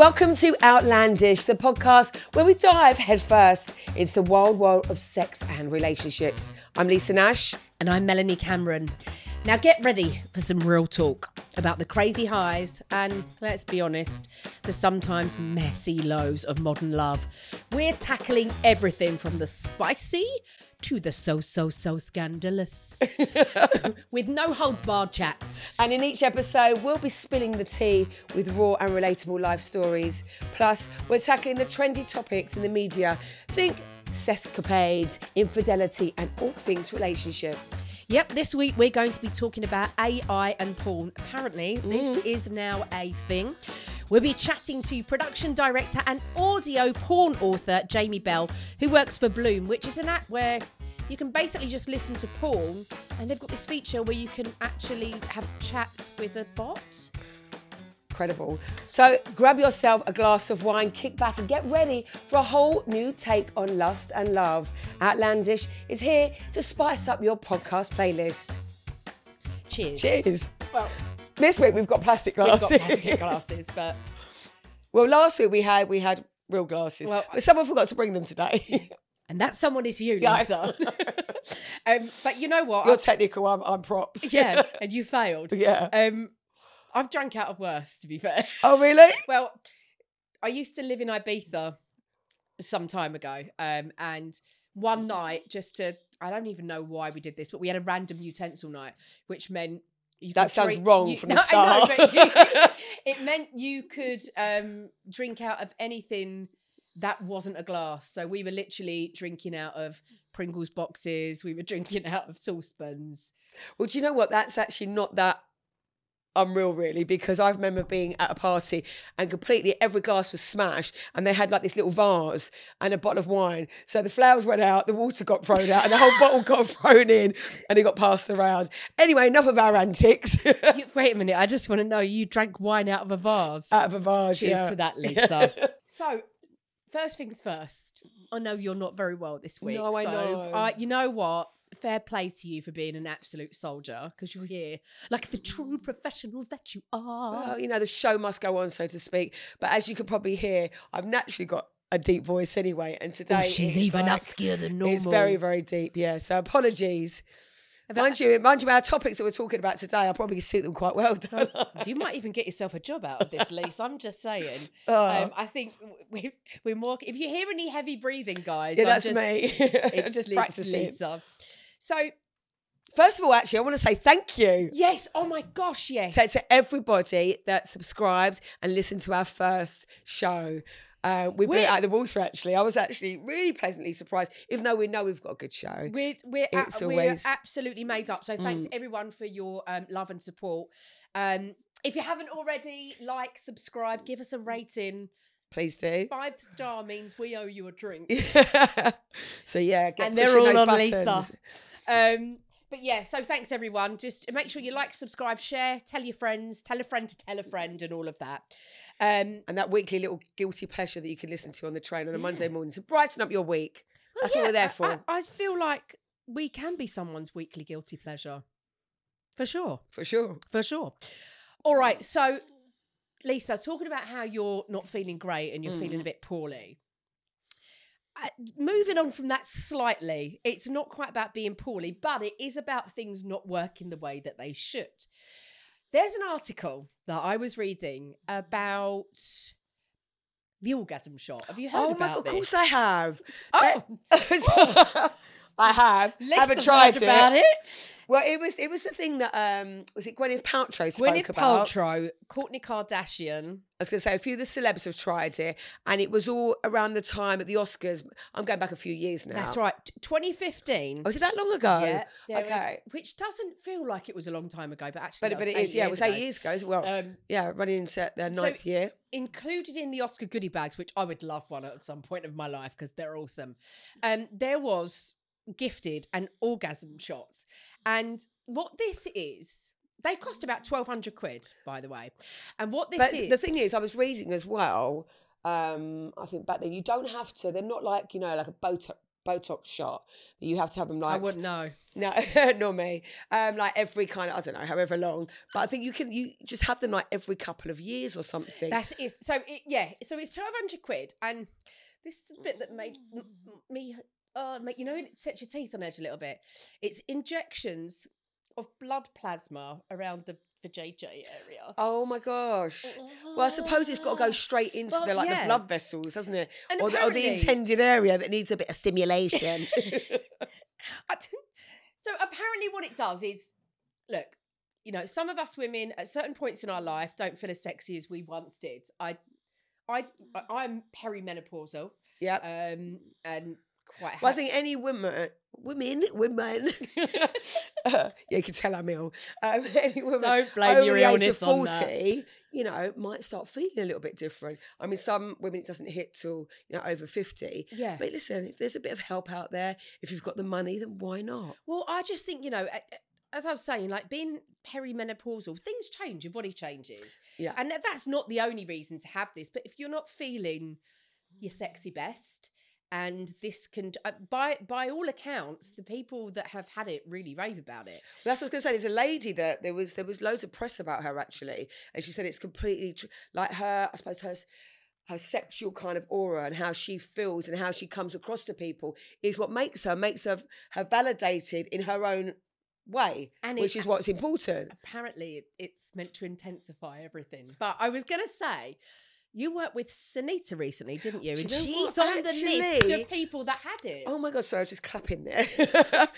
Welcome to Outlandish, the podcast where we dive headfirst into the wild world of sex and relationships. I'm Lisa Nash. And I'm Melanie Cameron. Now get ready for some real talk about the crazy highs and, let's be honest, the sometimes messy lows of modern love. We're tackling everything from the spicy to the so, so, so scandalous with no holds barred chats. And in each episode, we'll be spilling the tea with raw and relatable life stories. Plus, we're tackling the trendy topics in the media. Think sescapades, infidelity, and all things relationship. Yep, this week we're going to be talking about AI and porn. Apparently, this mm. is now a thing. We'll be chatting to production director and audio porn author Jaimee Bell, who works for Bloom, which is an app where you can basically just listen to porn, and they've got this feature where you can actually have chats with a bot. Incredible. So grab yourself a glass of wine, kick back, and get ready for a whole new take on lust and love. Outlandish is here to spice up your podcast playlist. Cheers. Cheers. Well, This week we've got plastic we've glasses. got plastic glasses, but well, last week we had we had real glasses, Well, but someone forgot to bring them today. and that someone is you, Yeah, Lisa. um, but you know what? You're I- technical. I'm, I'm props. yeah, and you failed. Yeah. Um, I've drank out of worse, to be fair. oh, really? Well, I used to live in Ibiza some time ago, um, and one night, just to I don't even know why we did this, but we had a random utensil night, which meant you That could sounds drink- wrong you- from the No, know, start. you- it meant you could um, drink out of anything that wasn't a glass. So we were literally drinking out of Pringles boxes. We were drinking out of saucepans. Well, do you know what? That's actually not that unreal, really, because I remember being at a party and completely every glass was smashed, and they had like this little vase and a bottle of wine. So the flowers went out, the water got thrown out, and the whole bottle got thrown in, and it got passed around. Anyway, enough of our antics. You- wait a minute, I just want to know you drank wine out of a vase. out of a vase. Cheers yeah. to that, Lisa. so, first things first. I know you're not very well this week. No, I so, know. Uh, you know what? Fair play to you for being an absolute soldier because you're here like the true professional that you are. Well, you know, the show must go on, so to speak. But as you could probably hear, I've naturally got a deep voice anyway, and today Oh, she's even like- huskier than normal. It's very, very deep. Yeah. So apologies. About- Mind you, mind you, our topics that we're talking about today, I probably suit them quite well. Don't I? You might even get yourself a job out of this, Lisa. I'm just saying. Oh. Um, I think we, we're more. If you hear any heavy breathing, guys, yeah, I'm that's just, me. It's, just practicing. Lisa. So First of all, actually, I want to say thank you yes, oh my gosh, yes. to, to everybody that subscribed and listened to our first show. Uh, we blew it We're- out of the water, actually. I was actually really pleasantly surprised, even though we know we've got a good show. We're we're, we're Mm. absolutely made up. So thanks everyone for your um, love and support. Um, if you haven't already, like, subscribe, give us a rating. Please do. Five star means we owe you a drink, so, yeah, get and they're all on Lisa. Um, but yeah, so thanks everyone. Just make sure you like, subscribe, share, tell your friends, tell a friend to tell a friend, and all of that. Um, And that weekly little guilty pleasure that you can listen to on the train on a Monday morning to brighten up your week. That's what we're there I- for. I, I feel like we can be someone's weekly guilty pleasure, for sure. for sure. For sure. All right. So, Lisa, talking about how you're not feeling great and you're Mm. feeling a bit poorly. Uh, moving on from that slightly, it's not quite about being poorly, but it is about things not working the way that they should. There's an article that I was reading about the orgasm shot. Have you heard Oh about god, of course I have. Oh. I have. Lisa's haven't tried about it. Well, it was it was the thing that um was it Gwyneth Paltrow spoke Gwyneth about. Paltrow, Kourtney Kardashian. I was going to say a few of the celebs have tried it, and it was all around the time at the Oscars. I'm going back a few years now. That's right. 2015. Was it that long ago? Yeah, there was- okay. which doesn't feel like it was a long time ago, but actually, But, but it was yeah, it was eight ago. years ago as well. Um, yeah, running into their so- ninth year. included in the Oscar goodie bags, which I would love one at some point of my life because they're awesome. Um, there was gifted and orgasm shots, and what this is, they cost about twelve hundred quid, by the way. And what this But is, the thing is, I was reading as well. Um, I think back then you don't have to. They're not like you know, like a Botox Botox shot. You have to have them like I wouldn't know. no, not me. Um, like every kind of I don't know, however long. But I think you can you just have them like every couple of years or something. That's it. So it, yeah, so it's twelve hundred quid, and this is the bit that made me, uh, make you know, it sets your teeth on edge a little bit. It's injections of blood plasma around the vajayjay area. Oh my gosh. Well, I suppose it's got to go straight into Well, the like yeah. the blood vessels, hasn't it? And or, the, or the intended area that needs a bit of stimulation. So apparently, what it does is, look, you know, some of us women at certain points in our life don't feel as sexy as we once did. I, I, I- I'm perimenopausal, yeah. um, and quite. Well, I think any woman, women, women. yeah, you can tell I'm ill. Um, any woman Don't blame over your the age of illness on that. forty, you know, might start feeling a little bit different. I mean, some women it doesn't hit till you know over fifty. Yeah. But listen, if there's a bit of help out there, if you've got the money, then why not? Well, I just think you know, as I was saying, like being perimenopausal, things change, your body changes, Yeah. and that's not the only reason to have this. But if you're not feeling your sexy best, and this can, uh, by by all accounts, the people that have had it really rave about it. That's what I was going to say. There's a lady that there was there was loads of press about her actually, and she said it's completely tr- like her. I suppose her her sexual kind of aura and how she feels and how she comes across to people is what makes her makes her her validated in her own way, And which it- is what's important. Apparently, it's meant to intensify everything. But I was going to say. You worked with Sunita recently, didn't you? And you know she's what? on the list of people that had it. Oh my god! Sorry, I was just clapping there.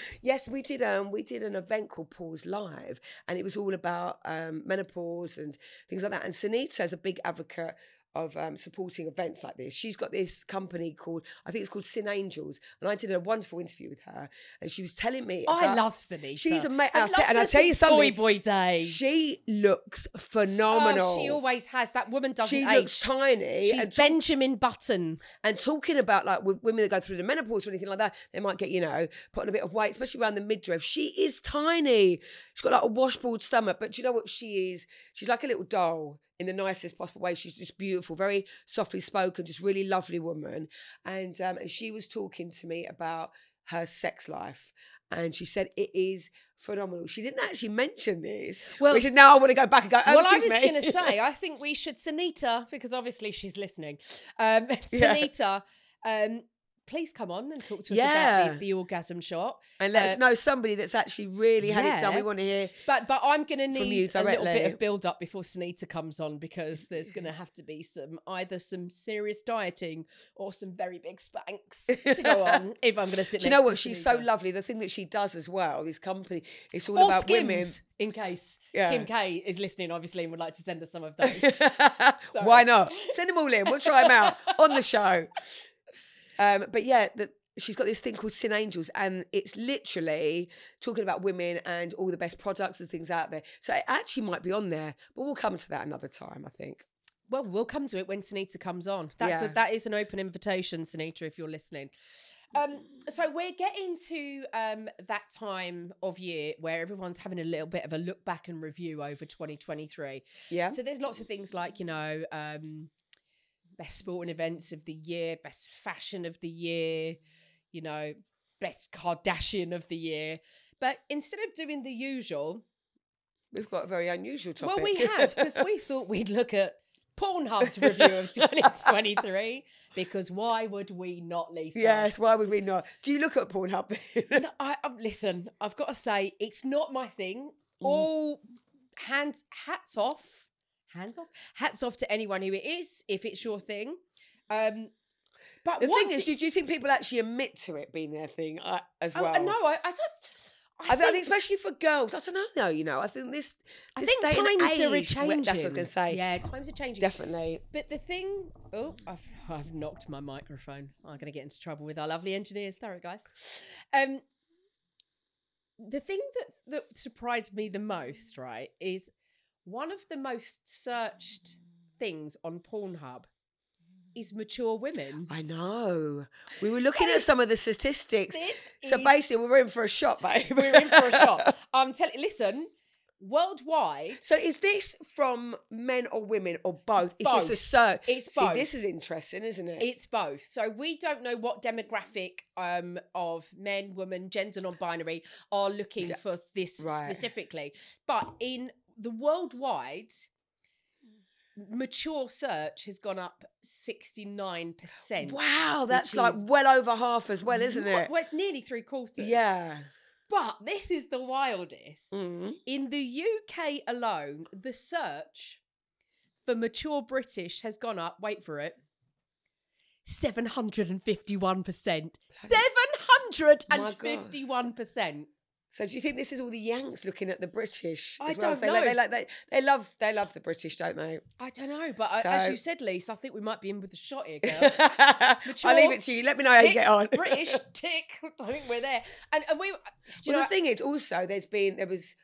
yes, we did. Um, we did an event called Pause Live, and it was all about um, menopause and things like that. And Sunita's a big advocate of um, supporting events like this. She's got this company called I think it's called Sin Angels, and I did a wonderful interview with her, and she was telling me. I about- love Sunita. She's ama- I've I'll tell- loved and I'll tell you something. Boy Day. She looks phenomenal. Oh, she always has. That woman doesn't She age. looks tiny. She's and Benjamin Button. and talking about like with women that go through the menopause or anything like that, they might get, you know, put on a bit of weight, especially around the midriff. She is tiny. She's got like a washboard stomach, but do you know what she is? She's like a little doll in the nicest possible way. She's just beautiful, very softly spoken, just really lovely woman. And um, and she was talking to me about her sex life. And she said it is phenomenal. She didn't actually mention this. Well- which is now I want to go back and go, oh, well, I was going to say, I think we should, Sunita, because obviously she's listening. Um, Yeah. Um, please come on and talk to us Yeah. about the, the orgasm shot. and let uh, us know somebody that's actually really had it done. We want to hear But but I'm going to need a little bit of build up before Sunita comes on because there's going to have to be some either some serious dieting or some very big spanks to go on if I'm going to sit. Do you know what? She's so lovely. The thing that she does as well, this company, it's all or about Skims, women. in case Yeah. Kim K is listening, obviously, and would like to send us some of those. Why not? Send them all in. We'll try them out on the show. Um, but yeah, the, she's got this thing called Sin Angels, and it's literally talking about women and all the best products and things out there. So it actually might be on there, but we'll come to that another time, I think. Well, we'll come to it when Sunita comes on. That's Yeah. a, that is an open invitation, Sunita, if you're listening. Um, so we're getting to um, that time of year where everyone's having a little bit of a look back and review over 2023. Yeah. So there's lots of things like you know, um, best sporting events of the year, best fashion of the year, you know, best Kardashian of the year. But instead of doing the usual, We've got a very unusual topic. well, we have because we thought we'd look at Pornhub's review of 2023 because why would we not, Lisa? Yes, why would we not? Do you look at Pornhub? No, I, I, listen, I've got to say, it's not my thing. Mm. All hands, hats off, hands off, hats off to anyone who it is, if it's your thing. Um, but the thing is, do you think people actually admit to it being their thing uh, as Oh, well? no, I, I don't. I, think, I think especially for girls, I don't know though. You know, I think this. I this think day and times are changing. That's what I was going to say. Yeah, times are changing. definitely. But the thing, oh, I've, I've knocked my microphone. I'm going to get into trouble with our lovely engineers. Sorry, guys. Um, the thing that that surprised me the most, right, is one of the most searched things on Pornhub is mature women. I know. We were looking at some of the statistics. So is- basically, we were in for a shot, babe. we're in for a shot. I'm telling. Listen, worldwide. So is this from men or women or both? It's just a Both. search. It's See, both. this is interesting, isn't it? It's both. So we don't know what demographic um, of men, women, gender non-binary are looking for this Right. specifically. But in the worldwide, mature search has gone up 69%. wow, that's like well over half as well, isn't What- it? Well, it's nearly three quarters. Yeah. But this is the wildest. Mm. In the UK alone, the search for mature British has gone up, wait for it, 751%. 751%. So do you think this is all the Yanks looking at the British? I well? don't they, like- They, like they, they love they love the British, don't they? I don't know, but I, as you said, Lise, I think we might be in with a shot here, girl. I'll leave it to you. Let me know how you get on. British, tick. I think we're there. And, and we, well, know, the thing is, also, there's been there was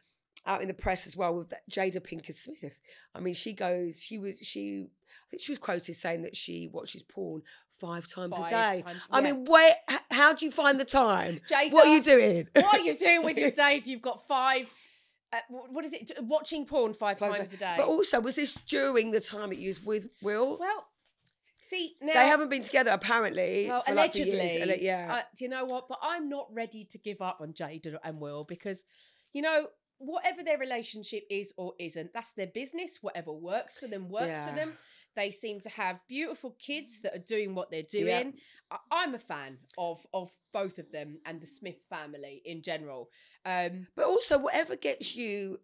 out in the press as well with Jada Pinkett Smith. I mean, she goes, she was, she, think she was quoted saying that she watches porn five times Five a day. times- I yeah. mean, where? How do you find the time? Jada, what are you doing? what are you doing with your day if you've got five, uh, what is it, watching porn five, Five times a day? But also, was this during the time that you was with Will? well, see, now. they haven't been together apparently. Well, for like allegedly, yeah. uh, do you know what? But I'm not ready to give up on Jada and Will because, you know, whatever their relationship is or isn't, that's their business. Whatever works for them works Yeah. for them. They seem to have beautiful kids that are doing what they're doing. I- I'm a fan of of both of them and the Smith family in general. Um, but also, whatever gets you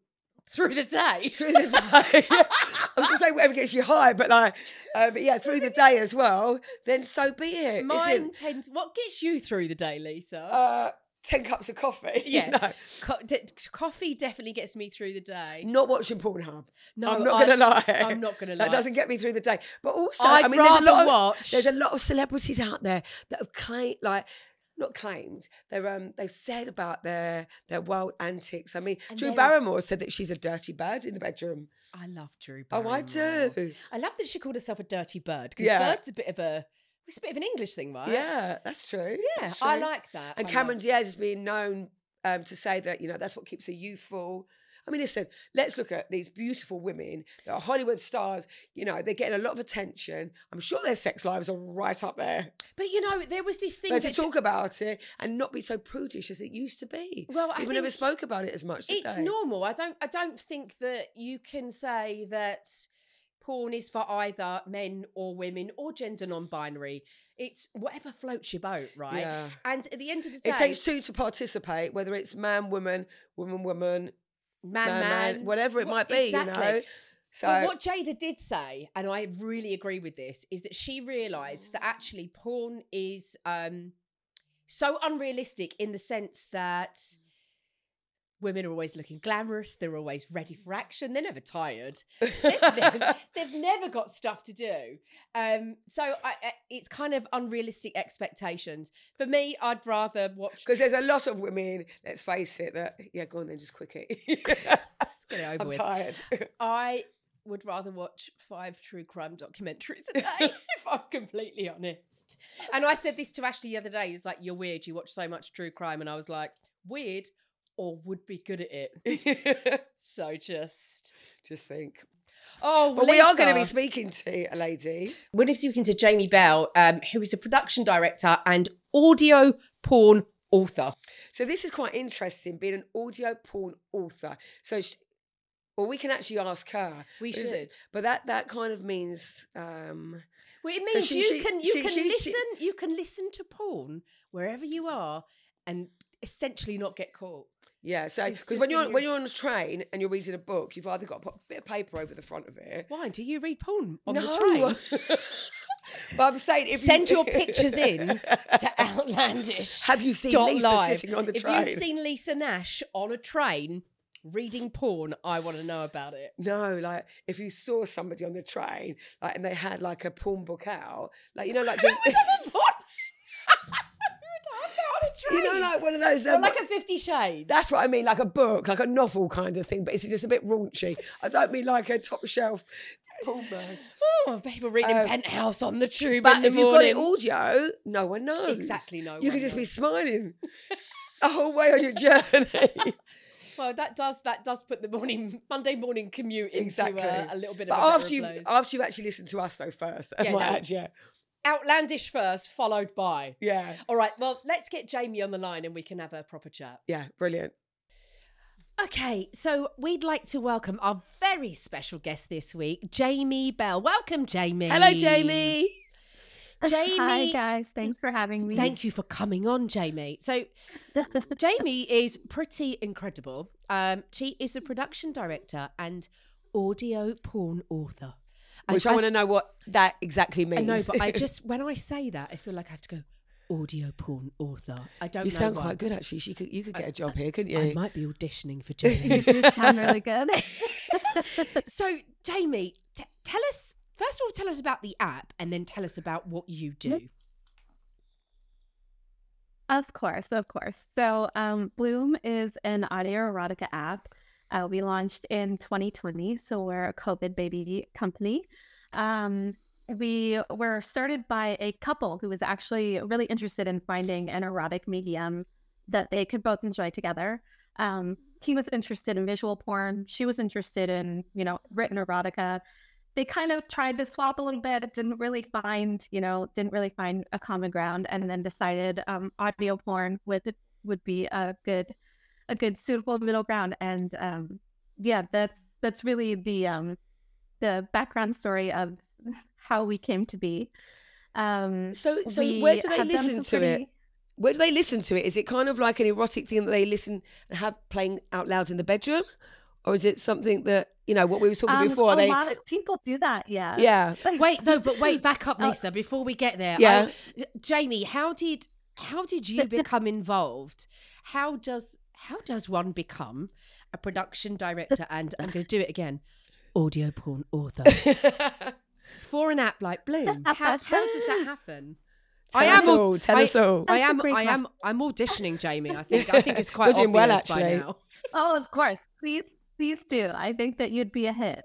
through the day, through the day. I was gonna say whatever gets you high, but like, uh, but yeah, through the day as well. Then so be it. mine tends. What gets you through the day, Lisa? uh, ten cups of coffee. Yeah. Co- d- coffee definitely gets me through the day. not watching Pornhub. No, I'm not gonna lie. I'm not gonna lie. That doesn't get me through the day. But also, I'd I mean, there's a lot. Of, watch- There's a lot of celebrities out there that have claimed, like. Not claimed. They're um. They've said about their their wild antics. I mean, And Drew Barrymore said that she's a dirty bird in the bedroom. I love Drew Oh, Barrymore. I do. I love that she called herself a dirty bird because Yeah. bird's a bit of a it's a bit of an English thing, right? Yeah, that's true. yeah. That's I like that. And I Cameron love- Diaz has been known um, to say that, you know, that's what keeps her youthful. I mean, listen, let's look at these beautiful women that are Hollywood stars. You know, they're getting a lot of attention. I'm sure their sex lives are right up there. but you know, there was this thing But to talk about it and not be so prudish as it used to be. Well, I People never spoke about it as much. it's normal. I don't I don't think that you can say that porn is for either men or women or gender non-binary. It's whatever floats your boat, right? Yeah. And at the end of the day, It takes two to participate, whether it's man, woman, woman, woman, man, man, man, whatever it Wha- might be, you know. exactly. So But what Jada did say, and I really agree with this, is that she realised that actually porn is um, so unrealistic in the sense that women are always looking glamorous, they're always ready for action, they're never tired, they've, never, they've never got stuff to do. Um, so I, I- it's kind of unrealistic expectations. For me, I'd rather watch. Because there's a lot of women, let's face it, that, yeah, go on then, just quickie. Just get it over I'm with. tired. I would rather watch five true crime documentaries a day, if I'm completely honest. And I said this to Ashley the other day. He was like, You're weird. You watch so much true crime. And I was like, Weird or would be good at it. So just. just think. Oh, But we are going to be speaking to a lady. We're going to be speaking to Jaimee Bell, um, who is a production director and audio porn author. So this is quite interesting, being an audio porn author. So, sh well, we can actually ask her. We it- should. But that that kind of means. Um, Well, it So means she- you she- can you she- can she- she- listen you can listen to porn wherever you are and essentially not get caught. Yeah, so because when you're when you're on a train and you're reading a book, you've either got to put a bit of paper over the front of it. Why do you read porn on no, the train? but I'm saying if Send you, your pictures in to outlandish. Have you seen Lisa live. sitting on the if train? you've seen Lisa Nash on a train reading porn, I want to know about it. No, like if you saw somebody on the train, like and they had like a porn book out, like you know, like just what? on a train. you know, like one of those. Or Um, like a Fifty Shades. that's what I mean, like a book, like a novel kind of thing, but it's just a bit raunchy. I don't mean like a top shelf porn bag. oh, people reading Um, Penthouse on the tube But in the if you've got it audio, no one knows. Exactly, no You one could just be smiling the whole way on your journey. Well, that does that does put the morning Monday morning commute into Exactly. a, a little bit But of a after you place. after you actually listen to us though first, Yeah, no. add, yeah, Outlandish first, followed by. yeah, All right. Well, let's get Jaimee on the line and we can have a proper chat. yeah, brilliant. Okay, so we'd like to welcome our very special guest this week, Jaimee Bell. Welcome, Jaimee. Hello, Jaimee. Jaimee. Hi guys, thanks for having me. Thank you for coming on, Jaimee. So, Jaimee is pretty incredible. Um, she is the production director and audio porn author. And Which I, want to know what that exactly means. I know, but I just when I say that, I feel like I have to go audio porn author. I don't. you know sound why. quite good actually. She could, you could get a job here, couldn't you? I might be auditioning for Jaimee. you sound really good. so, Jaimee, t- tell us first of all, tell us about the app, and then tell us about what you do. of course, of course. So, um, Bloom is an audio erotica app. Uh, we launched in 2020, so we're a COVID baby company. Um, we were started by a couple who was actually really interested in finding an erotic medium that they could both enjoy together. Um, he was interested in visual porn. She was interested in, you know, written erotica. They kind of tried to swap a little bit, didn't really find, you know, didn't really find a common ground, and then decided um, audio porn would would be a good a good suitable middle ground. And um, yeah, that's that's really the um, the background story of how we came to be. Um, So, so where do they listen some to it? Where do they listen to it? Is it kind of like an erotic thing that they listen and have playing out loud in the bedroom, or is it something that you know what we were talking Um, before? a They, lot of people do that. Yeah. yeah, Wait, no, but wait, back up, Oh. Lisa, before we get there. Yeah. I- Jaimee, how did how did you become involved? How does how does one become a production director and I'm going to do it again, audio porn author for an app like Bloom? How, how does that happen? Tell I am all. Tell I- us all. I a am I am I'm auditioning Jaimee. I think I think it's quite You're doing well, obvious by actually. now. Oh, of course. Please, please do. I think that you'd be a hit.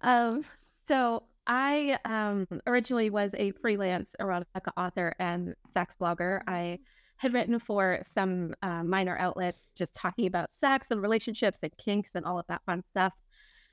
Um, so I um, originally was a freelance erotica author and sex blogger. I had written for some uh, minor outlets just talking about sex and relationships and kinks and all of that fun stuff.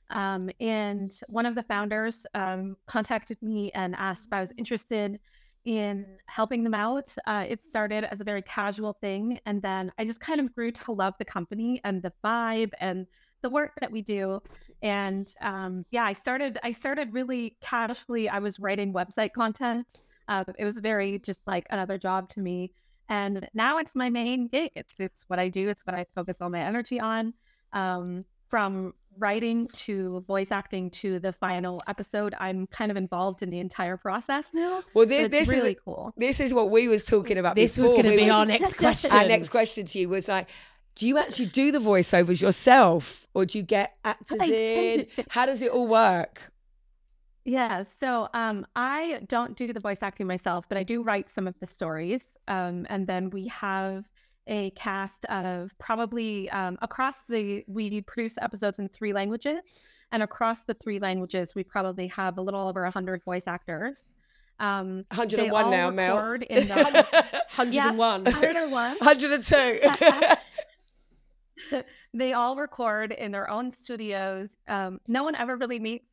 Um, and one of the founders um, contacted me and asked if I was interested in helping them out. Uh, it started as a very casual thing, and then I just kind of grew to love the company and the vibe and the work that we do. And um, yeah, I started. I started really casually. I was writing website content. Uh, it was very just like another job to me. And now it's my main gig. It's it's what I do. It's what I focus all my energy on. Um, from writing to voice acting to the final episode, I'm kind of involved in the entire process now. well, this, it's this really is cool. this is what we was talking about. This was going to We be were- our next question. Our next question to you was like, do you actually do the voiceovers yourself, or do you get actors in? How does it all work? Yeah, so um, I don't do the voice acting myself, but I do write some of the stories. Um, and then we have a cast of probably um, across the, we produce episodes in three languages. And across the three languages, we probably have a little over 100 voice actors. Um, 101 now, Mel. in the 101. Yes, 101. 102. they all record in their own studios. Um, no one ever really meets.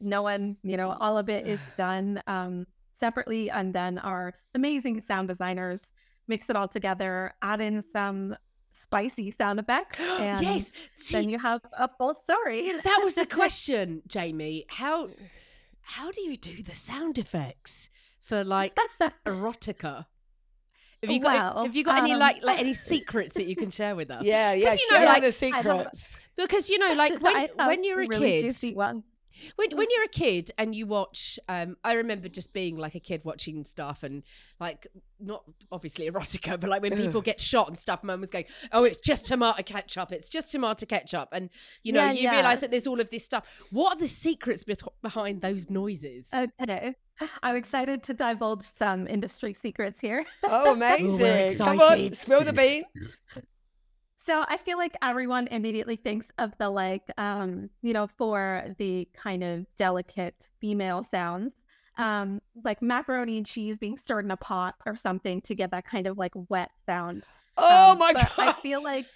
No one, you know, all of it is done um, separately, and then our amazing sound designers mix it all together, add in some spicy sound effects, and yes. see, then you have a full story. that was the question, Jaimee. How how do you do the sound effects for like erotica? Have you got Well, have you got any um, like like any secrets that you can share with us? yeah, yeah. you know, share like, the secrets. Because you know, like when when you're a really kid, juicy ones. When when you're a kid and you watch, um, I remember just being like a kid watching stuff and like not obviously erotica, but like when people get shot and stuff, mum was going, "Oh, it's just tomato ketchup. It's just tomato ketchup," and you know, Yeah, you yeah. realize that there's all of this stuff. What are the secrets beth- behind those noises? Okay. I'm excited to divulge some industry secrets here. Oh, amazing! Come on, spill the beans. So I feel like everyone immediately thinks of the like, um, you know, for the kind of delicate female sounds, um, like macaroni and cheese being stirred in a pot or something to get that kind of like wet sound. Oh Um, my god! I feel like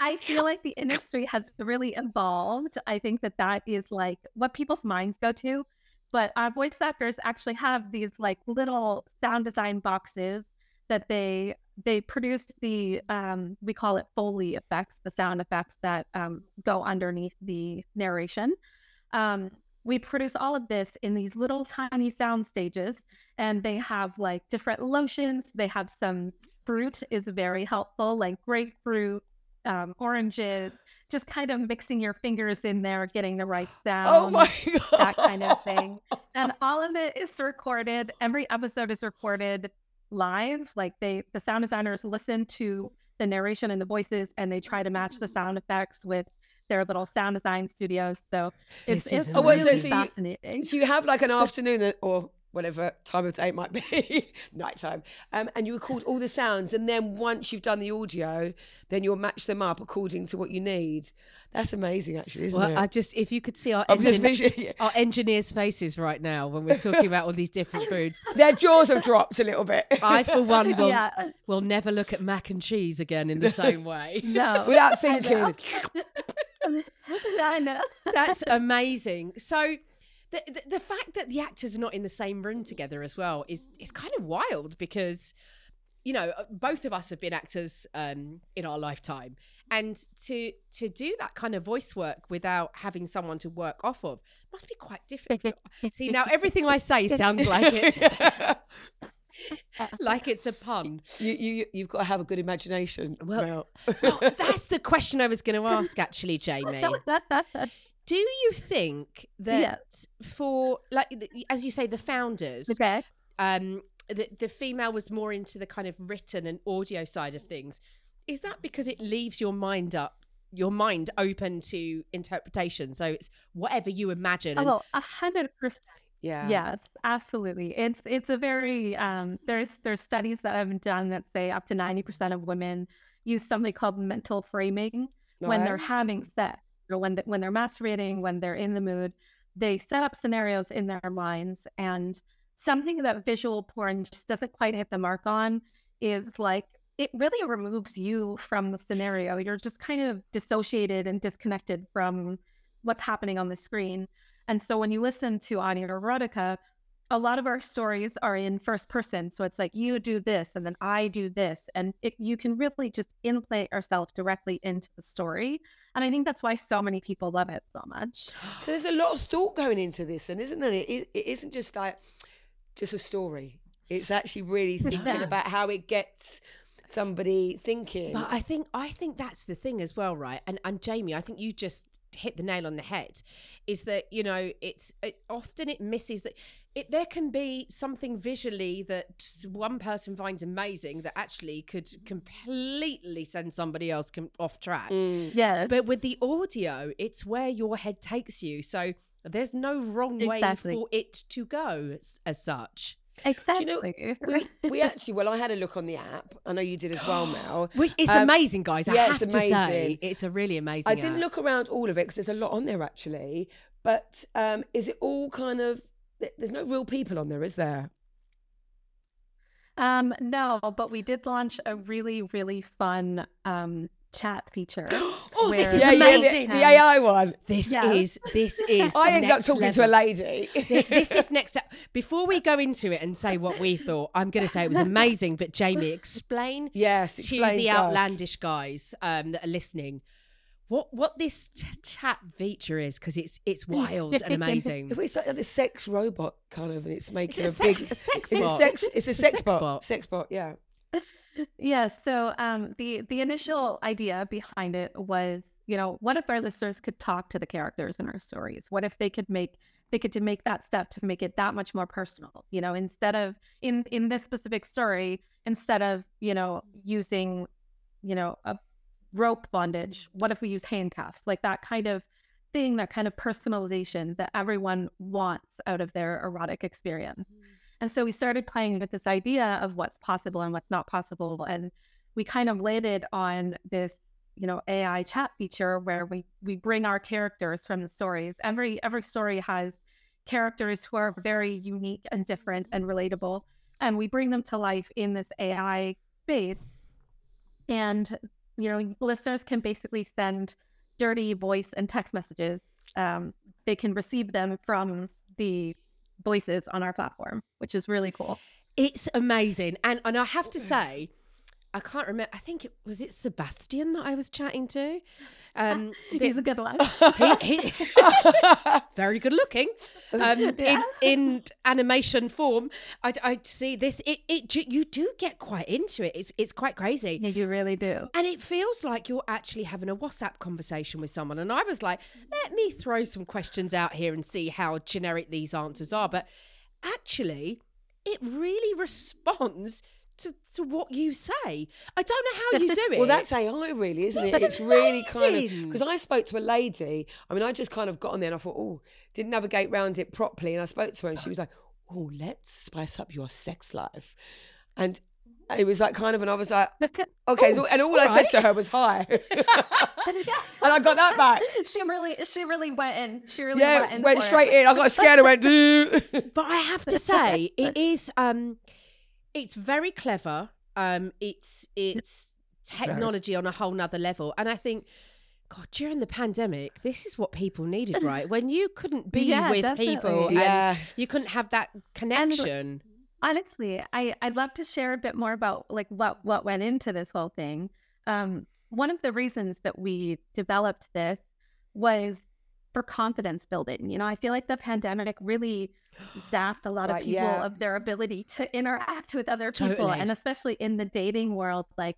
I feel like the industry has really evolved. I think that that is like what people's minds go to. But our voice actors actually have these like little sound design boxes that they they produced the um, we call it foley effects, the sound effects that um, go underneath the narration. Um, we produce all of this in these little tiny sound stages, and they have like different lotions. They have some fruit is very helpful, like grapefruit, um, oranges, just kind of mixing your fingers in there, getting the right sound. Oh my god, that kind of thing. And all of it is recorded. Every episode is recorded live. Like they, the sound designers listen to the narration and the voices, and they try to match the mm. sound effects with their little sound design studios. So it's This is it's Oh, so- really so you- fascinating. So you have like an afternoon that, or whatever time of day it might be, nighttime, um, and you record all the sounds, and then once you've done the audio, then you'll match them up according to what you need. That's amazing, actually, isn't Well, it? I just if you could see our engin- visioning- our engineers' faces right now when we're talking about all these different foods. Their jaws have dropped a little bit. I, for one, will yeah. will never look at mac and cheese again in the same way. No. Without I know. thinking. I know. That's amazing. So. The, the, the fact that the actors are not in the same room together as well is is kind of wild because you know uh, both of us have been actors um, in our lifetime and to to do that kind of voice work without having someone to work off of must be quite difficult see now everything i say sounds like it's like it's a pun you, you, you've got to have a good imagination. Well- Mel. oh, that's the question i was going to ask actually jaimee do you think that Yes. for like as you say the founders okay. um the, the female was more into the kind of written and audio side of things is that because it leaves your mind up your mind open to interpretation so it's whatever you imagine and Oh, a hundred percent. yeah. Yes, absolutely. It's it's a very um, there's there's studies that I've been done that say up to ninety percent of women use something called mental framing when they're having sex or when they, when they're masturbating, when they're in the mood. They set up scenarios in their minds, and something that visual porn just doesn't quite hit the mark on is like it really removes you from the scenario. You're just kind of dissociated and disconnected from what's happening on the screen. And so when you listen to audio erotica, a lot of our stories are in first person. So it's like you do this and then I do this. And it, you can really just implant yourself directly into the story. And I think that's why so many people love it so much. So there's a lot of thought going into this, and isn't it? It, it isn't just like just a story. It's actually really thinking Yeah. about how it gets somebody thinking. But I think I think that's the thing as well, right? And and Jaimee, I think you just hit the nail on the head. Is that you know it's it, often it misses that it there can be something visually that one person finds amazing that actually could completely send somebody else com- off track. Mm. Yeah. But with the audio, it's where your head takes you. So there's no wrong Exactly. way for it to go as, as such. Exactly. you know, we, we actually, well, I had a look on the app. I know you did as well, Mel. Which it's Um, amazing, guys. I yeah, have it's to say, amazing. it's a really amazing. I didn't app. look around all of it because there's a lot on there actually. But um, is it all kind of? Th- There's no real people on there, is there? um, no, but we did launch a really, really fun um, chat feature. Oh, this is yeah, amazing. the, the AI one. This Yeah. is this is. I ended up talking to a lady. Th- this is next Up. Before we go into it and say what we thought, I'm going to say it was amazing. But Jaimee, explain yes, to the to us. outlandish guys um, that are listening what what this ch- chat feature is because it's it's wild and amazing. It's like the sex robot kind of, and it's making it a a, sex, big. a sex It's a sex. It's a It's a sex, sex bot. bot. Sex bot. Yeah. Yeah. So um, the the initial idea behind it was, you know, what if our listeners could talk to the characters in our stories? What if they could make they could to make that step to make it that much more personal? You know, instead of in in this specific story, instead of you know using, you know, a rope bondage, what if we use handcuffs? Like that kind of thing, that kind of personalization that everyone wants out of their erotic experience. Mm-hmm. And so we started playing with this idea of what's possible and what's not possible. And we kind of landed on this, you know, AI chat feature where we we bring our characters from the stories. Every every story has characters who are very unique and different and mm-hmm. relatable. And we bring them to life in this AI space. And you know, listeners can basically send dirty voice and text messages. Um, they can receive them from the voices on our platform, which is really cool. It's amazing. And and I have to say, I can't remember. I think it was it Sebastian that I was chatting to. Um, the- He's a good one. he, he, very good looking um, in, Yeah. in animation form. I, I see this. It, it you do get quite into it. It's it's quite crazy. yeah, you really do. And it feels like you're actually having a WhatsApp conversation with someone. And I was like, let me throw some questions out here and see how generic these answers are. But actually, it really responds to, to what you say. I don't know how you do it. Well, that's AI, really, isn't it? It's It's really kind of because I spoke to a lady. I mean, I just kind of got on there and I thought, oh, didn't navigate round it properly. And I spoke to her and she was like, oh, let's spice up your sex life. And it was like kind of, and I was like, okay. so, and all I said to her was hi, and I got that back. she really, she really went in. She really Yeah, went in. went for it. straight in. I got scared. I went. "Doo." but I have to say, it is um it's very clever. Um it's it's technology on a whole nother level. And I think God, during the pandemic, this is what people needed, right? When you couldn't be Yeah, with definitely. people Yeah. and you couldn't have that connection. Honestly, I I'd love to share a bit more about like what what went into this whole thing. Um, one of the reasons that we developed this was for confidence building. You know, I feel like the pandemic really zapped a lot Right, of people yeah. of their ability to interact with other people, Totally. and especially in the dating world, like.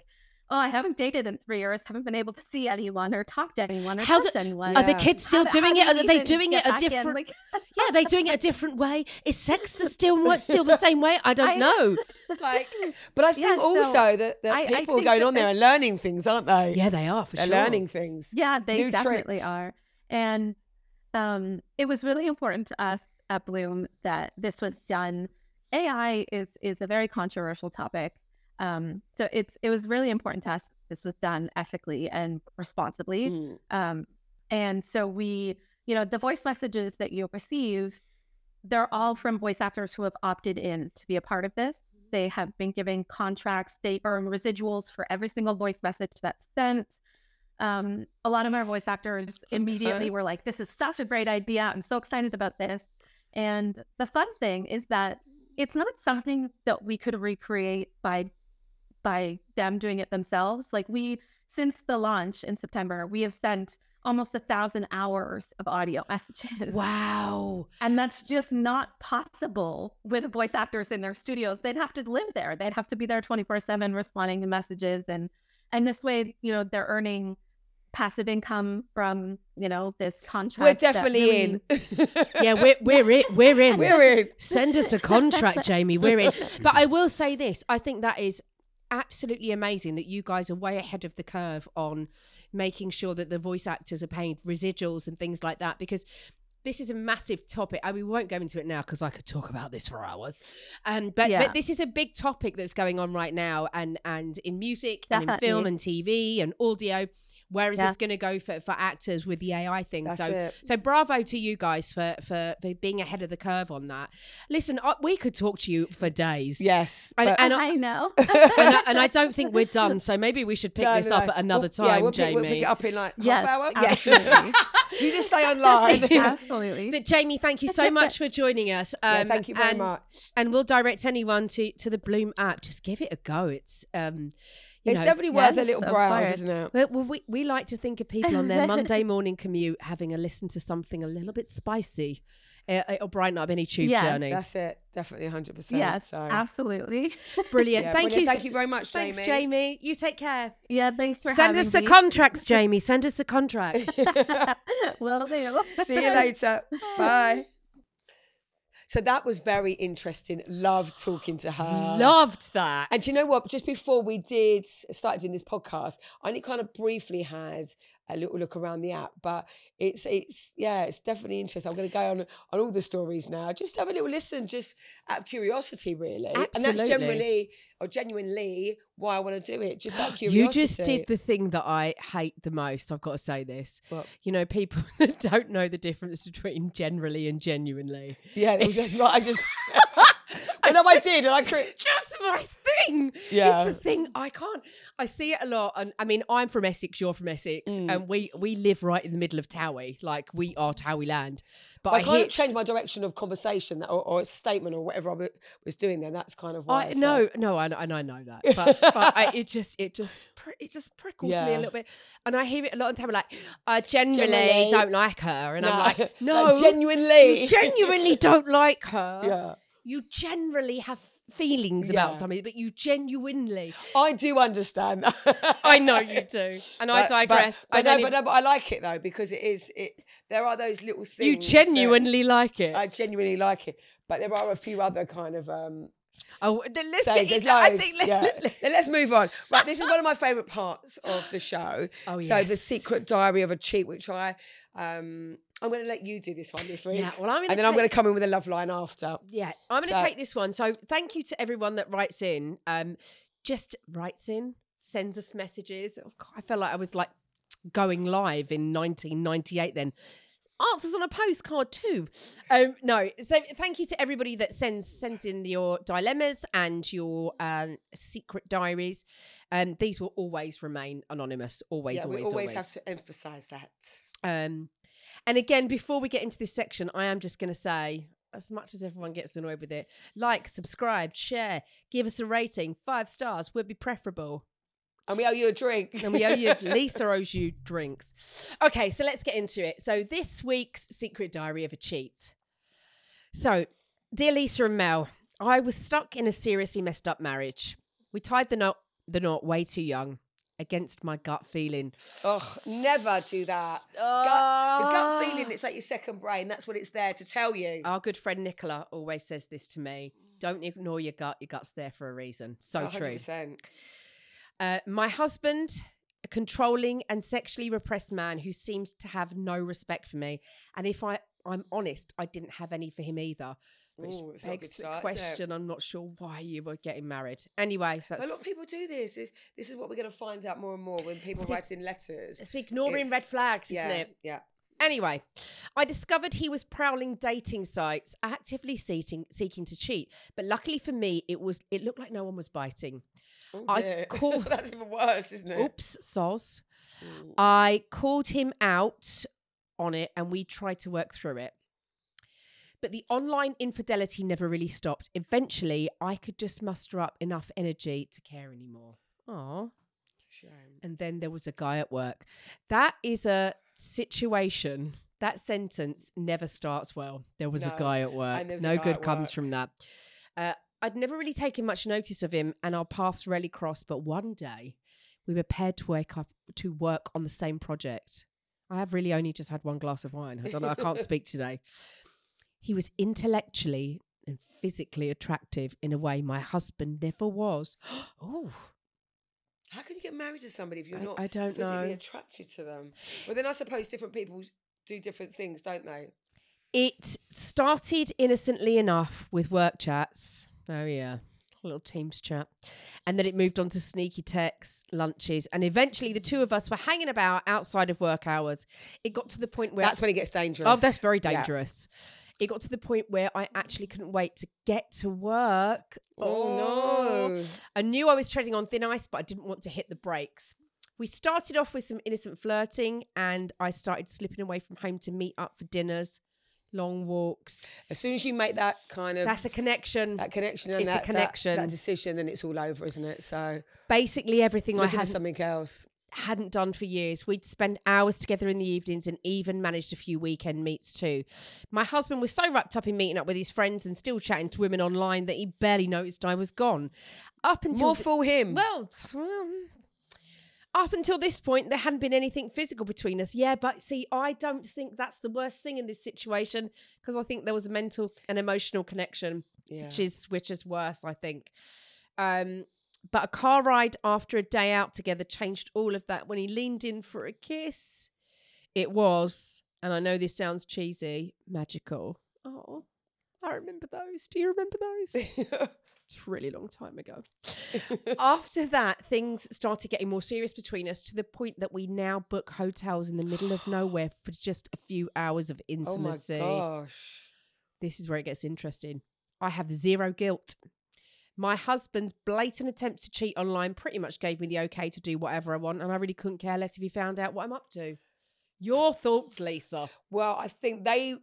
Oh, I haven't dated in three years. Haven't been able to see anyone or talk to anyone or How touch do- anyone. Are the kids still How doing how it? Are they doing it a back in? different Like- Yeah, they're doing it a different way. Is sex the still still the same way? I don't I- know. like, but I think Yeah, so also that, that I- I people are going that on there the- and learning things, aren't they? Yeah, they are for they're sure. learning things. Yeah, they New definitely tricks. are. And um, it was really important to us at Bloom that this was done. AI is is a very controversial topic. Um, so it's it was really important to us this was done ethically and responsibly. Mm. Um, and so we, you know, the voice messages that you receive, they're all from voice actors who have opted in to be a part of this. They have been given contracts, they earn residuals for every single voice message that's sent. Um, a lot of our voice actors immediately were like, This is such a great idea. I'm so excited about this. And the fun thing is that it's not something that we could recreate by by them doing it themselves. Like we since the launch in September, we have sent almost a thousand hours of audio messages. Wow. And that's just not possible with voice actors in their studios. They'd have to live there. They'd have to be there 24/7 responding to messages and and this way, you know, they're earning passive income from, you know, this contract. We're definitely really- in. Yeah, we're we're in. We're in. We're in. Send us a contract, Jaimee. We're in. But I will say this: I think that is absolutely amazing that you guys are way ahead of the curve on making sure that the voice actors are paid residuals and things like that because. This is a massive topic. I mean, we won't go into it now because I could talk about this for hours. Um, but Yeah. but this is a big topic that's going on right now, and and in music and in film and TV and audio. Where is Yeah. this going to go for, for actors with the AI thing? That's so it. so bravo to you guys for, for for being ahead of the curve on that. Listen, I, we could talk to you for days. Yes. And, but- and, I, I know. and, I, and I don't think we're done. So maybe we should pick No, this no, up no. at another We'll- time, yeah, we'll pick, Jaimee. We'll pick it up in like yes, half hour. absolutely. you just stay online. absolutely. But Jaimee, thank you so much for joining us. Um, yeah, thank you very and, much. And we'll direct anyone to to the Bloom app. Just give it a go. It's um, you It's know, definitely worth a little browse, isn't it? Well, well, we, we like to think of people on their Monday morning commute having a listen to something a little bit spicy. Uh, it'll brighten up any tube Yes, journey. That's it. Definitely 100%. yes, So. absolutely. Brilliant. Yeah, Thank brilliant. you. Thank you very much, Thanks, Jaimee. Jaimee. You take care. Yeah, thanks for having me. Send us the me. contracts, Jaimee. Send us the contracts. Will do. See you later. Bye. So that was very interesting. Loved talking to her. Loved that. And you know what? Just before we did started doing this podcast, I only kind of briefly had a little look around the app, but it's it's yeah, it's definitely interesting. I'm going to go on on all the stories now. Just have a little listen, just out of curiosity, really. And that's generally or genuinely why I want to do it. Just out of You just did the thing that I hate the most. I've got to say this. What? You know, people that don't know the difference between generally and genuinely. Yeah, it was just, I just. I know I did, and I cre- just my thing. Yeah. It's the thing I can't. I see it a lot, and I mean, I'm from Essex. You're from Essex, Mm. and we we live right in the middle of Towie. Like we are Towie land. But I I, hear. of changed my direction of conversation or, or statement or whatever I was doing then. That's kind of why. I no, like- no, I, and I know that, but, but I, it just, it just, pr- it just prickled me a little bit, and I hear it a lot of time. Like, I generally, Generally. don't like her, and I'm No. like, Like, no, genuinely. genuinely don't like her. Yeah. You generally have feelings about Yeah. something, but you genuinely. I do understand that. I know you do, and I digress. But, I I don't know, but, no, but I like it though because it is. It there are those little things. you that genuinely like it. I genuinely like it, but there are a few other kind of um, oh, then let's sayings. get. There's in- I loads. think. yeah. Then let's move on. Right, this is one of my favourite parts of the show. Oh, So the secret diary of a cheat, which I um, I'm going to let you do this one this week. Yeah, well, I'm and then I'm going to come in with a love line after. Yeah, I'm going to So- take this one. So thank you to everyone that writes in. Um, just writes in, sends us messages. Oh, God, I felt like I was like going live in 1998 then. Answers on a postcard too. Um, no, so thank you to everybody that sends sends in your dilemmas and your um, secret diaries. Um, these will always remain anonymous. Always, yeah, always, we always, always. have to emphasise that. Um, and again, before we get into this section, I am just going to say, as much as everyone gets annoyed with it, like, subscribe, share, give us a rating. Five stars would be preferable. And we owe you a drink. And we owe you, Lisa owes you drinks. Okay, so let's get into it. So, this week's secret diary of a cheat. So, dear Lisa and Mel, I was stuck in a seriously messed up marriage. We tied the knot, the knot way too young, against my gut feeling. Oh, never do that. Gut, the Ah. gut feeling, it's like your second brain. That's what it's there to tell you. Our good friend Nicola always says this to me. Don't ignore your gut. Your gut's there for a reason. So true. 100%. Uh, my husband, a controlling and sexually repressed man who seems to have no respect for me. And if I, I'm honest, I didn't have any for him either. Which Ooh, it's not a begs the start, question. I'm not sure why you were getting married. Anyway, A lot of people do this. This, this is what we're going to find out more and more when people write in letters. it's ignoring it's- red flags, yeah, isn't it? yeah. Anyway, I discovered he was prowling dating sites, actively seeking seeking to cheat. But luckily for me, it was it looked like no one was biting. Oh, I call- That's even worse, isn't it? Oops, soz. I called him out on it and we tried to work through it. But the online infidelity never really stopped. Eventually, I could just muster up enough energy to care anymore. Aw. Shame. And then there was a guy at work. That is a situation. That sentence never starts well. There was a guy at work. No good comes work. from that. Uh, I'd never really taken much notice of him, and our paths rarely crossed. But one day, we were paired to wake up to work on the same project. I have really only just had one glass of wine. I don't know. I can't speak today. He was intellectually and physically attractive in a way my husband never was. oh, How can you get married to somebody if you're I- not I don't physically know. attracted to them? Well, then I suppose different people do different things, don't they? It started innocently enough with work chats. Oh yeah, a little Teams chat, and then it moved on to sneaky texts, lunches, and eventually the two of us were hanging about outside of work hours. It got to the point where That's when it gets dangerous. oh, that's very Yeah. It got to the point where I actually couldn't wait to get to work. Oh, no. I knew I was treading on thin ice, but I didn't want to hit the brakes. We started off with some innocent flirting, and I started slipping away from home to meet up for dinners, long walks. As soon as you make that kind of That's a connection. that connection and it's a that, that- connection. that, decision, then it's all over, isn't it? So Basically, everything I hadn't, something else. Hadn't done for years. We'd spend hours together in the evenings and even managed a few weekend meets too. My husband was so wrapped up in meeting up with his friends and still chatting to women online that he barely noticed I was gone. Up until More fool him. Well, um, up until this point, there hadn't been anything physical between us. Yeah, but see, I don't think that's the worst thing in this situation because I think there was a mental and emotional connection, yeah. which is which is worse. I think. Um, but a car ride after a day out together changed all of that. When he leaned in for a kiss, it was, and I know this sounds cheesy, magical. Oh, I remember those. Do you remember those? It's a really long time ago. After that, things started getting more serious between us to the point that we now book hotels in the middle of nowhere for just a few hours of intimacy. oh my gosh. This is where it gets interesting. I have zero guilt. My husband's blatant attempts to cheat online pretty much gave me the okay to do whatever I want, and I really couldn't care less if he found out what I'm up to. Your thoughts, Lisa? Well, I think they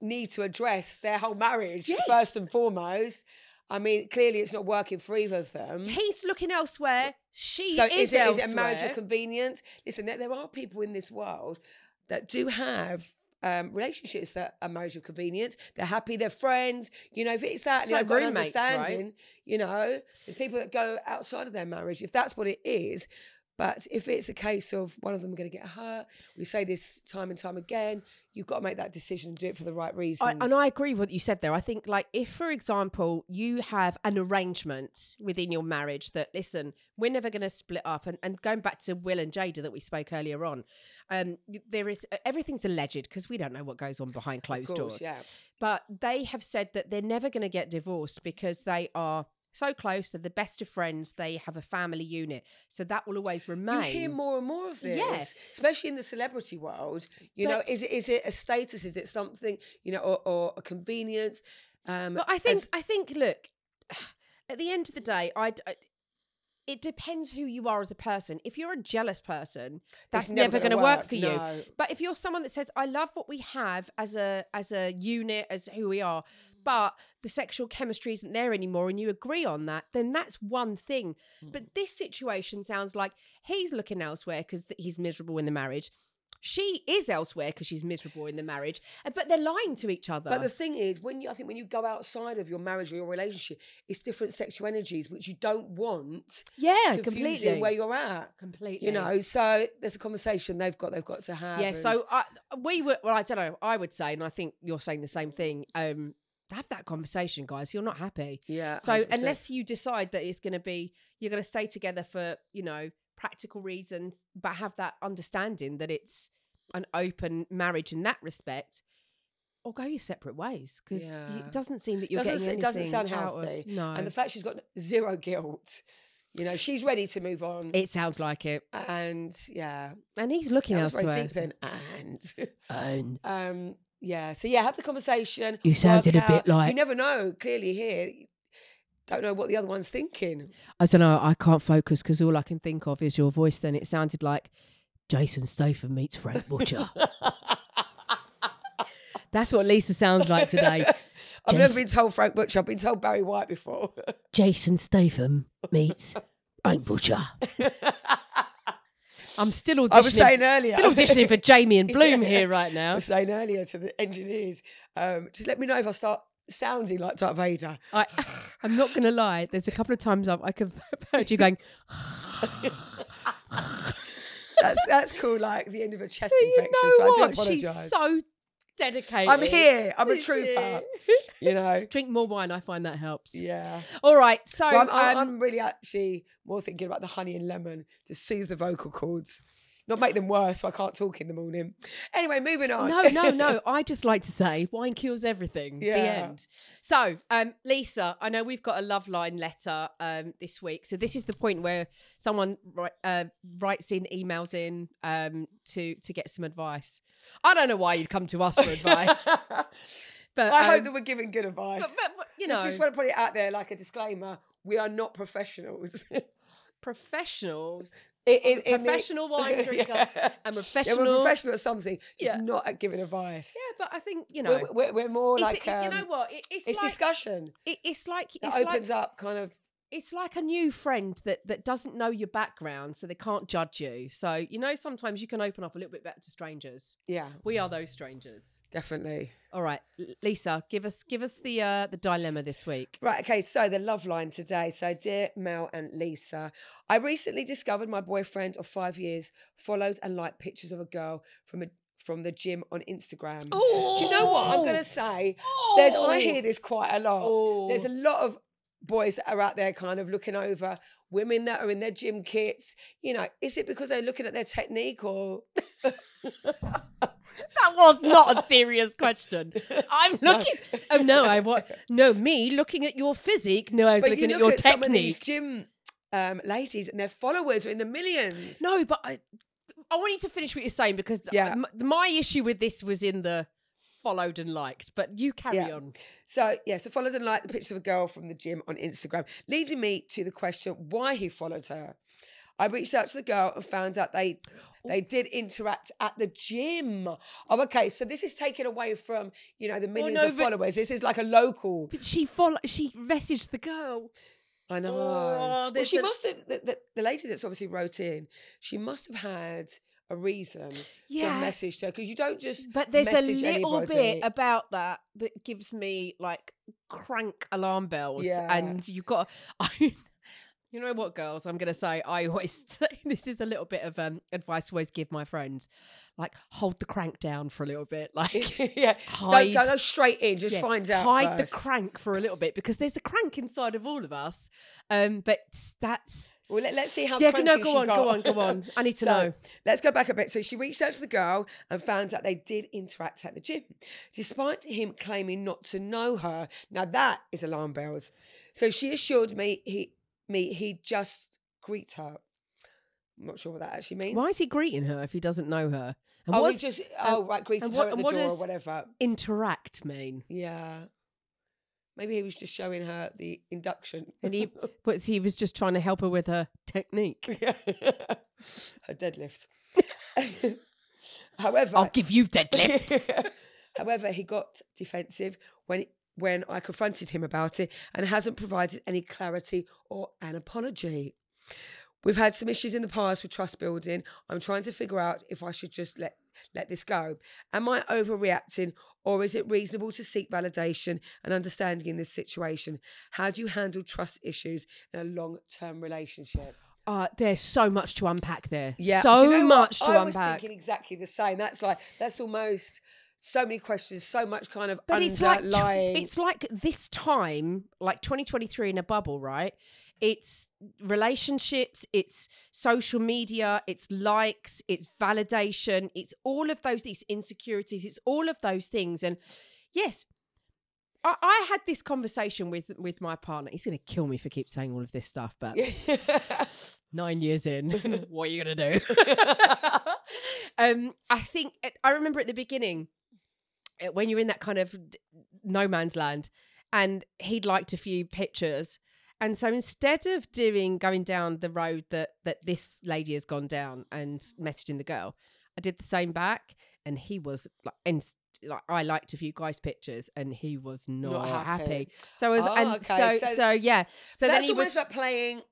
need to address their whole marriage Yes. first and foremost. I mean, clearly it's not working for either of them. He's looking elsewhere. She so is, is, it, is elsewhere. it a marriage of convenience? Listen, there, there are people in this world that do have um, relationships that are marriage of convenience. They're happy, they're friends. You know, if it's that, It's and they've got an roommates, right? understanding. You know, there's people that go outside of their marriage if that's what it is. But if it's a case of one of them going to get hurt, we say this time and time again. You've got to make that decision and do it for the right reasons. I, and I agree with what you said there. I think, like, if, for example, you have an arrangement within your marriage that, listen, we're never going to split up, and, and going back to Will and Jada that we spoke earlier on, um, there is everything's alleged because we don't know what goes on behind closed course, doors. yeah. But they have said that they're never going to get divorced because they are so close. They're the best of friends. They have a family unit, so that will always remain. You hear more and more of this, Yeah. especially in the celebrity world. You know, But- is it is it a status? Is it something you know, or, or a convenience? Um, But I think as- I think look, at the end of the day, I- it depends who you are as a person. If you're a jealous person, that's never never, gonna work, work, for you. But if you're someone that says, "I love what we have as a as a unit, as who we are," but the sexual chemistry isn't there anymore, and you agree on that, then that's one thing. Mm. But this situation sounds like he's looking elsewhere because he's miserable in the marriage. She is elsewhere because she's miserable in the marriage, uh, but they're lying to each other. But the thing is, when you, I think when you go outside of your marriage or your relationship, it's different sexual energies which you don't want yeah, completely. where you're at. completely. You know, so there's a conversation they've got they've got to have. Yeah, so I, we were. Well, I don't know. I would say, and I think you're saying the same thing. Um, have that conversation, guys. You're not happy. yeah. So 100%. unless you decide that it's going to be, you're going to stay together for you know practical reasons, but have that understanding that it's an open marriage in that respect. Or go your separate ways because Yeah. it doesn't seem that you're doesn't, getting it doesn't sound out of- healthy. no, And the fact she's got zero guilt, you know, she's ready to move on. it sounds like it. and yeah, And he's looking that was very elsewhere. in. And And um, yeah, so yeah, have the conversation. You sounded a bit like- you never know. Clearly, here, don't know what the other one's thinking. I don't know. I can't focus because all I can think of is your voice. Then it sounded like Jason Statham meets Frank Butcher. That's what Lisa sounds like today. I've never been told Frank Butcher. I've been told Barry White before. Jason Statham meets Frank Butcher. I'm still auditioning. I was saying earlier. still auditioning for Jaimee and Bloom Yeah. here right now. I was saying earlier to the engineers, um, just let me know if I start sounding like Darth Vader. I, I'm not going to lie. There's a couple of times I've, I could heard you going. That's that's cool, like the end of a chest You infection. know so I do what? apologise. She's so dedicated. I'm here. I'm a trooper. You know. Drink more wine. I find that helps. Yeah. All right. So Well, I'm, I'm, um, I'm really actually more thinking about the honey and lemon to soothe the vocal cords, not make them worse so I can't talk in the morning. Anyway, moving on. No, no, no. I just like to say wine cures everything. The end. So, um, Lisa, I know we've got a love line letter um, this week. So this is the point where someone write, uh, writes in, emails in um, to to get some advice. I don't know why you'd come to us for advice, but I hope um, that we're giving good advice. but, but, but, you just, know, just want to put it out there like a disclaimer. We are not professionals. professionals. In- in the- professional wine drinker Yeah. and Yeah, professional. we're professional at something, just Yeah. not at giving advice. Yeah, but I think you know. We're, we're, we're more like it- um, you know what? It, it's, it's like discussion it, it's like it it's like opens up kind of it's like a new friend that that doesn't know your background so they can't judge you so you know sometimes you can open up a little bit better to strangers yeah, we are those strangers definitely. all right lisa give us give us the uh the dilemma this week Right, okay, so the love line today. So, dear Mel and Lisa, I recently discovered my boyfriend of five years follows and liked pictures of a girl from a from the gym on Instagram. Do you know what I'm going to say? There's I hear this quite a lot. There's a lot of boys that are out there kind of looking over women that are in their gym kits. You know, is it because they're looking at their technique or that was not a serious question i'm looking oh no i want no me looking at your physique no i was But looking you at your at some of these technique gym um, ladies and their followers are in the millions. no but i i want you to finish what you're saying because Yeah. my issue with this was in the followed and liked. But you carry Yeah. on. So, yeah, so followed and liked the picture of a girl from the gym on Instagram, leading me to the question why he followed her. I reached out to the girl and found out they oh. they did interact at the gym. Oh, okay. So this is taken away from, you know, the oh, millions no, of followers. This is like a local. But she follow. She messaged the girl. I know. Oh, well, she a- must have, the, the, the lady that's obviously wrote in, she must have had a reason Yeah. to message her because you don't just. But there's a message little anybody. bit about that that gives me like crank alarm bells. Yeah. And you've got, I, you know what, girls? I'm going to say, I always say this is a little bit of um, advice I always give my friends. Like, hold the crank down for a little bit. Like, yeah. Don't, don't go straight in. Just yeah, find out. Hide first. the crank for a little bit because there's a crank inside of all of us. Um, but that's. Well, let, us see how. Yeah, no, go on, go on, go on. I need to So, know. Let's go back a bit. So she reached out to the girl and found out they did interact at the gym, despite him claiming not to know her. Now that is alarm bells. So she assured me he me he just greet her. I'm not sure what that actually means. Why is he greeting her if he doesn't know her? And Oh, what's he just um, oh right, greeted and her what- at and the what door or whatever. interact mean? Yeah. Maybe he was just showing her the induction. And he, but he was just trying to help her with her technique. Yeah. her deadlift. However, I'll give you deadlift. However, he got defensive when when I confronted him about it and hasn't provided any clarity or an apology. We've had some issues in the past with trust building. I'm trying to figure out if I should just let let this go. Am I overreacting or is it reasonable to seek validation and understanding in this situation? How do you handle trust issues in a long-term relationship? Uh, there's so much to unpack there. Yeah, so you know much to I was unpack. thinking exactly the same. That's like that's almost so many questions, so much kind of But it's like it's like this time, like 2023 in a bubble, right? It's relationships, it's social media, it's likes, it's validation, it's all of those these insecurities, it's all of those things. And yes, I, I had this conversation with with my partner. He's gonna kill me for keep saying all of this stuff, but nine years in, what are you gonna do? um, I think I remember at the beginning Eh, when you're in that kind of no man's land, and he'd liked a few pictures, and so instead of doing going down the road that that this lady has gone down and messaging the girl, I did the same back, and he was like, and like I liked a few guys' pictures, and he was not, Not happy. happy. So as Oh, and okay, so, so so yeah, so then he was. like playing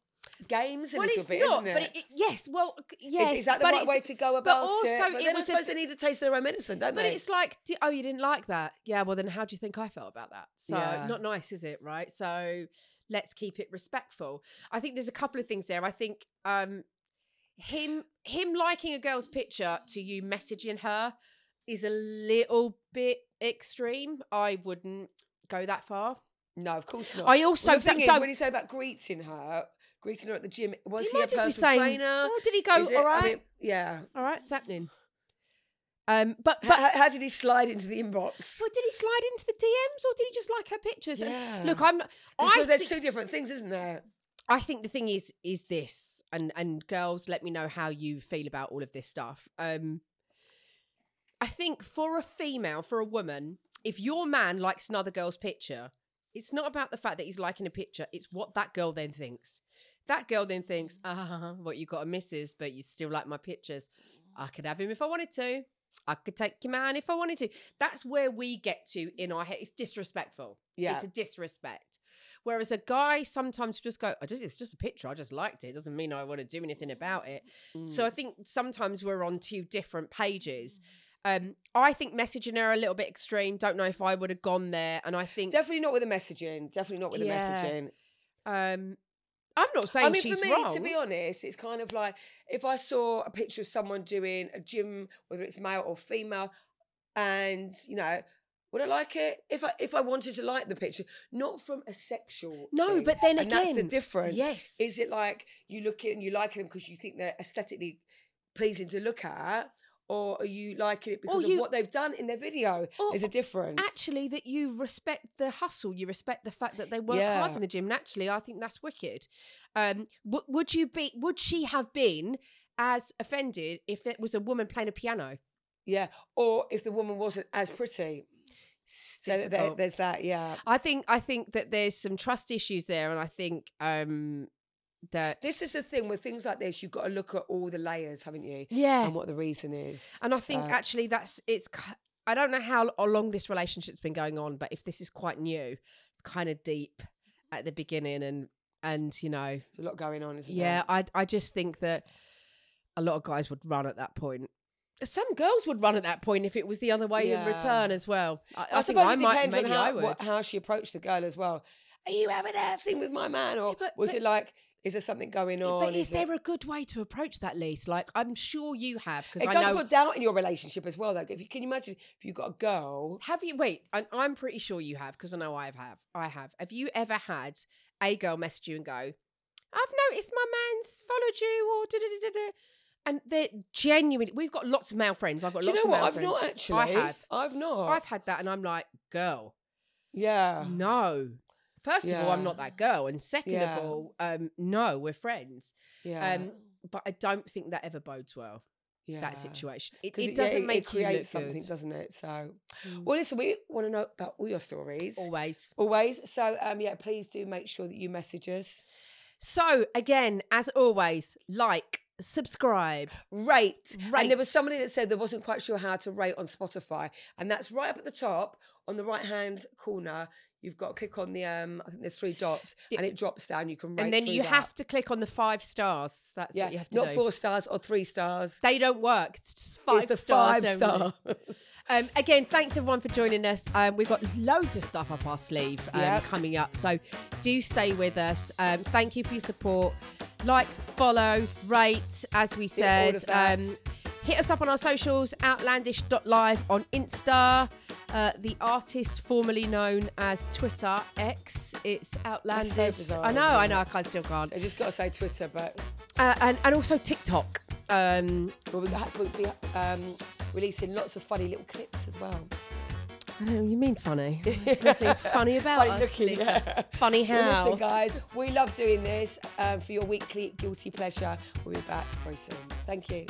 games a well, little it's bit, not, isn't it? but it, it- yes, well, yes, is, is that the but right way to go about it? But also, it then was I a- suppose they need to taste their own medicine, don't But they? it's like, oh, you didn't like that. Yeah, well, then how do you think I felt about that? So, Yeah. not nice, is it? Right. So, let's keep it respectful. I think there's a couple of things there. I think um, him him liking a girl's picture to you messaging her is a little bit extreme. I wouldn't go that far. no, of course not. I also well, the thing don't- is, when you say about greeting her, greeting her at the gym, was He he, a might just be personal saying, trainer? "Oh, did he go it- all I mean, yeah. All right, it's happening. Um, but but how, how did he slide into the inbox? well, did he slide into the DMs or did he just like her pictures? And Yeah. look, I'm. I Because there's think- two different things, isn't there? I think the thing is is this, and and girls, let me know how you feel about all of this stuff. Um, I think for a female, for a woman, if your man likes another girl's picture, it's not about the fact that he's liking a picture. It's what that girl then thinks. That girl then thinks, ah, what you got a missus, but you still like my pictures. I could have him if I wanted to. I could take your man if I wanted to. That's where we get to in our head. It's disrespectful. Yeah. It's a disrespect. Whereas a guy sometimes just go, I just it's just a picture. I just liked it. It doesn't mean I want to do anything about it. So I think sometimes we're on two different pages. Um, I think messaging her a little bit extreme. Don't know if I would have gone there. And I think Definitely not with the messaging. Definitely not with Yeah. the messaging. um, I'm not saying I mean, she's for me, wrong. to be honest, it's kind of like if I saw a picture of someone doing a gym, whether it's male or female, and you know, would I like it if I if I wanted to like the picture, not from a sexual. No, thing. but then and that's the difference. yes. is it like you look at and you like them because you think they're aesthetically pleasing to look at, or are you liking it because you- of what they've done in their video? There's a difference. actually that you respect the hustle you respect the fact that they work hard in the gym and actually i think that's wicked um w- would you be would she have been as offended if it was a woman playing a piano yeah, or if the woman wasn't as pretty. So there, there's that, yeah. I think I think that there's some trust issues there, and I think um that This is the thing with things like this. You've got to look at all the layers, haven't you? yeah, And what the reason is. and I think So- actually that's it's. I don't know how long this relationship's been going on, but if this is quite new, it's kind of deep at the beginning, and and you know, There's a lot going on, isn't yeah, there? I I just think that a lot of guys would run at that point. Some girls would run at that point if it was the other way in return as well. I, I, I, think suppose I it might depends on how, what, how she approached the girl as well. Are you having a thing with my man, or but- was it like? Is there something going on? But is it- there a good way to approach that, Lise? Like, I'm sure you have because It I does know. put doubt in your relationship as well, though. If you can you imagine if you've got a girl, Have you? Wait, I, I'm pretty sure you have because I know I have. I have. Have you ever had a girl message you and go, "I've noticed my man's followed you," or da da da da and they're genuinely. We've got lots of male friends. I've got do you lots know of what? male I've friends. not actually. I have. I've not. I've had that, and I'm like, girl, yeah. no. First of all, I'm not that girl, and second Yeah. of all, um, no, we're friends. Yeah. Um, but I don't think that ever bodes well. yeah. That situation. It, it doesn't it, make it you look something, good. doesn't it? So, Mm. well, listen, we want to know about all your stories. Always. Always. So, um, yeah, please do make sure that you message us. So again, as always, like, subscribe. Rate. And there was somebody that said they wasn't quite sure how to rate on Spotify. And that's right up at the top on the right hand corner. You've got to click on the, um, I think there's three dots, Yeah. and it drops down. You can rate and then you that. have to click on the five stars. That's yeah, what you have to do. not do. four stars or three stars. They don't work. It's just five it's the stars. five only. star. Um, again, thanks everyone for joining us. Um, we've got loads of stuff up our sleeve um, Yep. coming up, so do stay with us. Um, thank you for your support. Like, follow, rate, as we said. Hit us up on our socials, outlandish.live on Insta. Uh, the artist formerly known as Twitter X. It's outlandish. bizarre, I know, I know. I can't, still can't. I just got to say Twitter, but Uh, and and also TikTok. Um, we'll be, we'll be um, releasing lots of funny little clips as well. I know, you mean funny? There's nothing funny about Funny us. looking, yeah. Funny how? listen, guys, we love doing this um, for your weekly guilty pleasure. We'll be back very soon. Thank you.